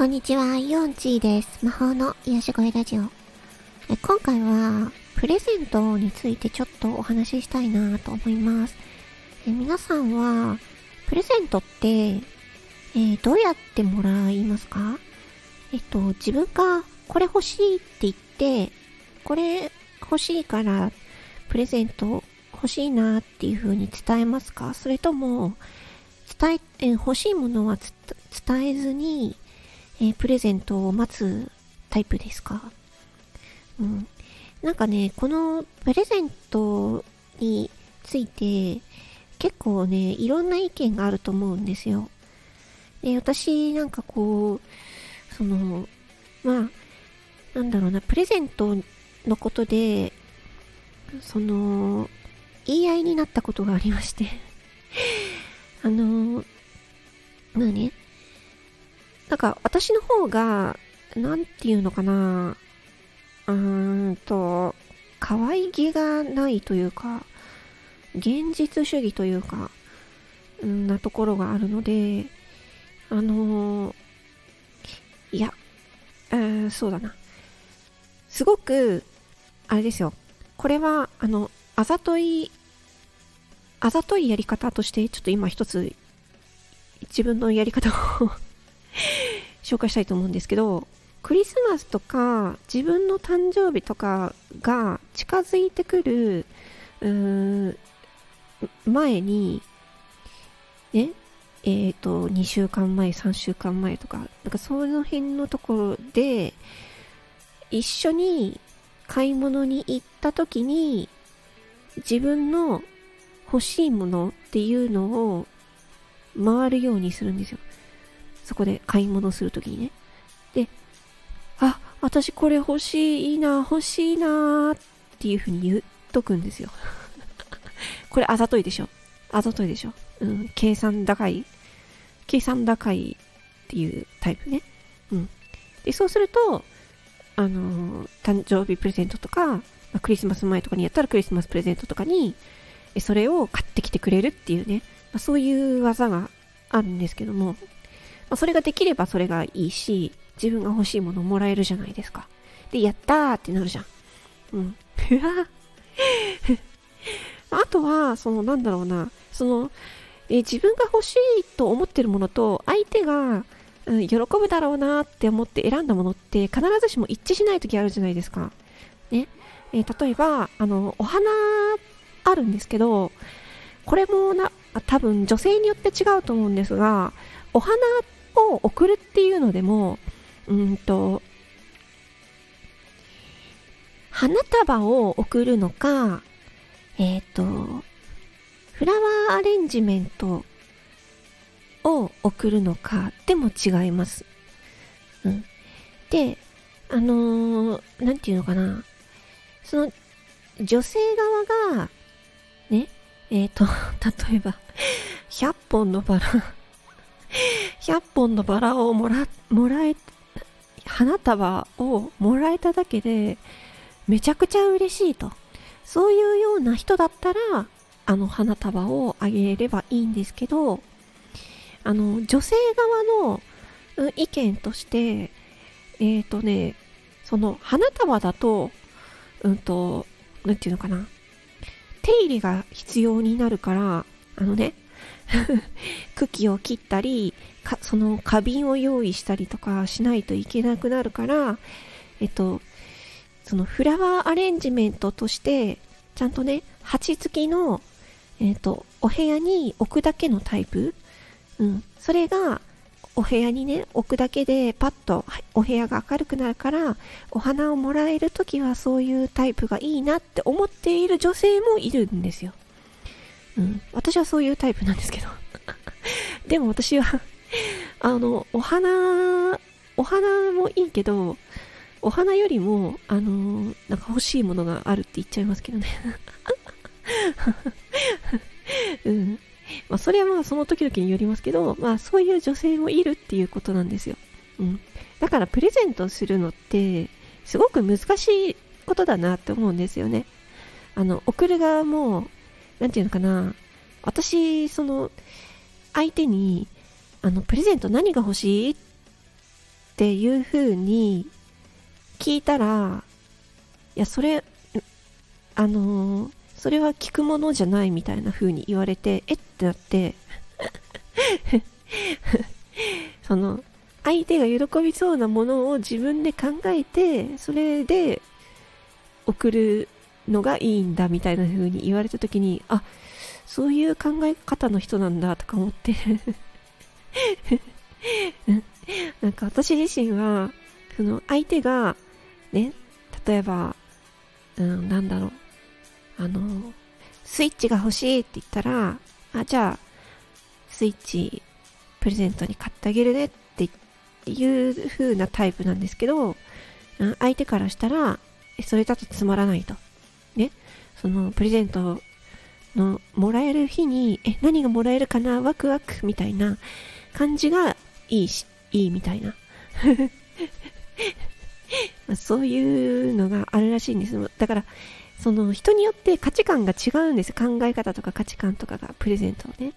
こんにちは、ヨンチーです。魔法の癒し声ラジオ。え今回は、プレゼントについてちょっとお話ししたいなと思います。え皆さんは、プレゼントって、えーどうやってもらいますか？えっと、自分がこれ欲しいって言って、これ欲しいから、プレゼント欲しいなっていう風に伝えますか？それとも、伝え、え欲しいものは伝えずに、えープレゼントを待つタイプですか？うん。なんかね、このプレゼントについて、結構ね、いろんな意見があると思うんですよ。で、私なんかこう、その、まあ、なんだろうな、プレゼントのことで、その、言い合いになったことがありまして。あの、まあね、なんか私の方が、なんていうのかな、うーんと、可愛げがないというか、現実主義というか、んなところがあるので、あのいや、えーそうだな。すごく、あれですよ。これは、あの、あざとい、あざといやり方として、ちょっと今一つ、自分のやり方を 紹介したいと思うんですけど、クリスマスとか自分の誕生日とかが近づいてくるうーん前に、ね、えっ、と、2週間前、3週間前とか、なんかその辺のところで、一緒に買い物に行った時に、自分の欲しいものっていうのを回るようにするんですよ。そこで買い物するときにね。で、あ、私これ欲しい、いいな、欲しいなっていうふうに言っとくんですよ。これあざといでしょ。あざといでしょ。うん、計算高い。計算高いっていうタイプね。うん。で、そうすると、あのー誕生日プレゼントとか、まあクリスマス前とかにやったらクリスマスプレゼントとかに、それを買ってきてくれるっていうね、まあ、そういう技があるんですけども、まあ、それができればそれがいいし、自分が欲しいものもらえるじゃないですか。で、やったーってなるじゃん。うん。ふわ あとは、その、なんだろうな、その、えー自分が欲しいと思ってるものと、相手が、うん、喜ぶだろうなって思って選んだものって、必ずしも一致しない時あるじゃないですか。ね。えー例えば、あの、お花あるんですけど、これもな、多分女性によって違うと思うんですが、お花っを送るっていうのでも、うんと、花束を送るのか、えっ、と、フラワーアレンジメントを送るのかでも違います。うん。で、あのーなんていうのかな。その、女性側が、ね、えっ、と、例えば、100本のバラ、100本のバラをもら、もらえ、花束をもらえただけで、めちゃくちゃ嬉しいと。そういうような人だったら、あの花束をあげればいいんですけど、あの、女性側の意見として、えっ、とね、その花束だと、うんと、なんていうのかな。手入れが必要になるから、あのね、茎を切ったり、かその花瓶を用意したりとかしないといけなくなるから、えっと、そのフラワーアレンジメントとして、ちゃんとね、鉢付きの、えっと、お部屋に置くだけのタイプうん。それが、お部屋にね、置くだけでパッとお部屋が明るくなるから、お花をもらえるときはそういうタイプがいいなって思っている女性もいるんですよ。うん。私はそういうタイプなんですけど。でも私は、あの、お花、お花もいいけど、お花よりも、あの、なんか欲しいものがあるって言っちゃいますけどね。うん。まあ、それはまあその時々によりますけど、まあそういう女性もいるっていうことなんですよ。うん。だからプレゼントするのって、すごく難しいことだなって思うんですよね。あの、送る側も、なんていうのかな、私、その、相手に、あの、プレゼント何が欲しいっていう風に聞いたら、いや、それ、あのー、それは聞くものじゃないみたいな風に言われて、えってなって。その、相手が喜びそうなものを自分で考えて、それで送るのがいいんだみたいな風に言われた時に、あ、そういう考え方の人なんだとか思って なんか私自身は、その相手が、ね、例えば、うん、なんだろう、あの、スイッチが欲しいって言ったら、あ、じゃあ、スイッチプレゼントに買ってあげるねっていう風なタイプなんですけど、相手からしたら、それだとつまらないと。そのプレゼントのもらえる日に、え、何がもらえるかな？ワクワクみたいな感じがいいし、いいみたいな。まそういうのがあるらしいんです。だから、その人によって価値観が違うんです考え方とか価値観とかがプレゼントをね。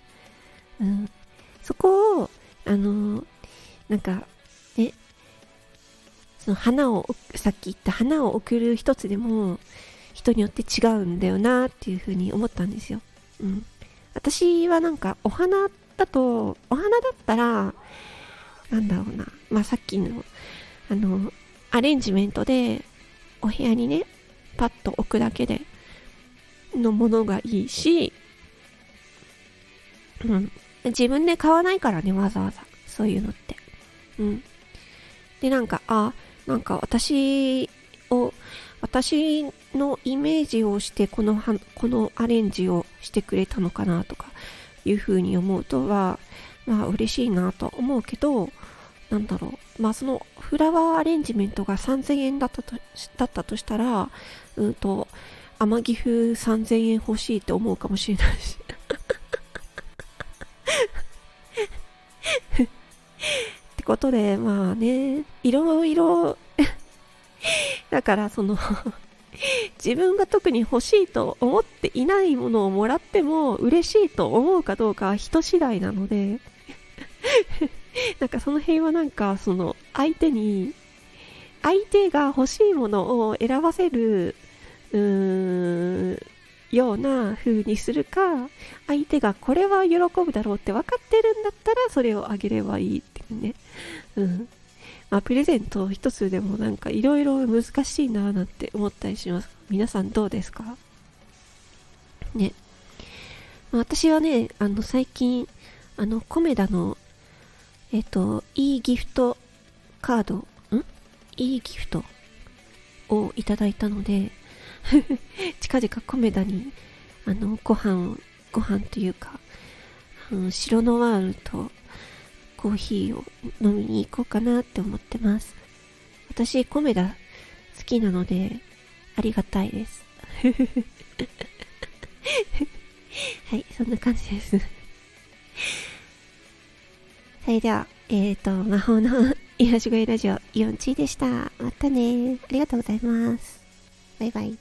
うん。そこを、あのなんか、ね、その花を、さっき言った花を送る一つでも、人によって違うんだよなっていうふうに思ったんですよ。うん。私はなんか、お花だと、お花だったら、なんだろうな、まあさっきの、あの、アレンジメントで、お部屋にね、パッと置くだけで、のものがいいし、うん。自分で買わないからね、わざわざ。そういうのって。うん。で、なんか、あ、なんか私を、私のイメージをしてこのこのアレンジをしてくれたのかなとかいうふうに思うとは、まあ嬉しいなと思うけど、なんだろう。まあそのフラワーアレンジメントが3000円だったとだったとしたら、うんと、天城風3000円欲しいって思うかもしれないし。ってことで、まあね、いろいろだからその 自分が特に欲しいと思っていないものをもらっても嬉しいと思うかどうかは人次第なので なんかその辺はなんかその相手に相手が欲しいものを選ばせるうーんような風にするか相手がこれは喜ぶだろうって分かってるんだったらそれをあげればいいっていうね。うん。まあ、プレゼント一つでもなんかいろいろ難しいなーなんて思ったりします。皆さんどうですか？ね。まあ、私はね、あの最近、あの、コメダの、えっ、と、いいギフトカード、ん？いいギフトをいただいたので 近々コメダに、あの、ご飯を、ご飯というか、うん、白ノワールとコーヒーを飲みに行こうかなって思ってます。私、コメダ好きなので、ありがたいです。はい、そんな感じですそれでは、えっ、ー、と、魔法の癒し声ラジオ、イオンチーでした。またね。ありがとうございます。バイバイ。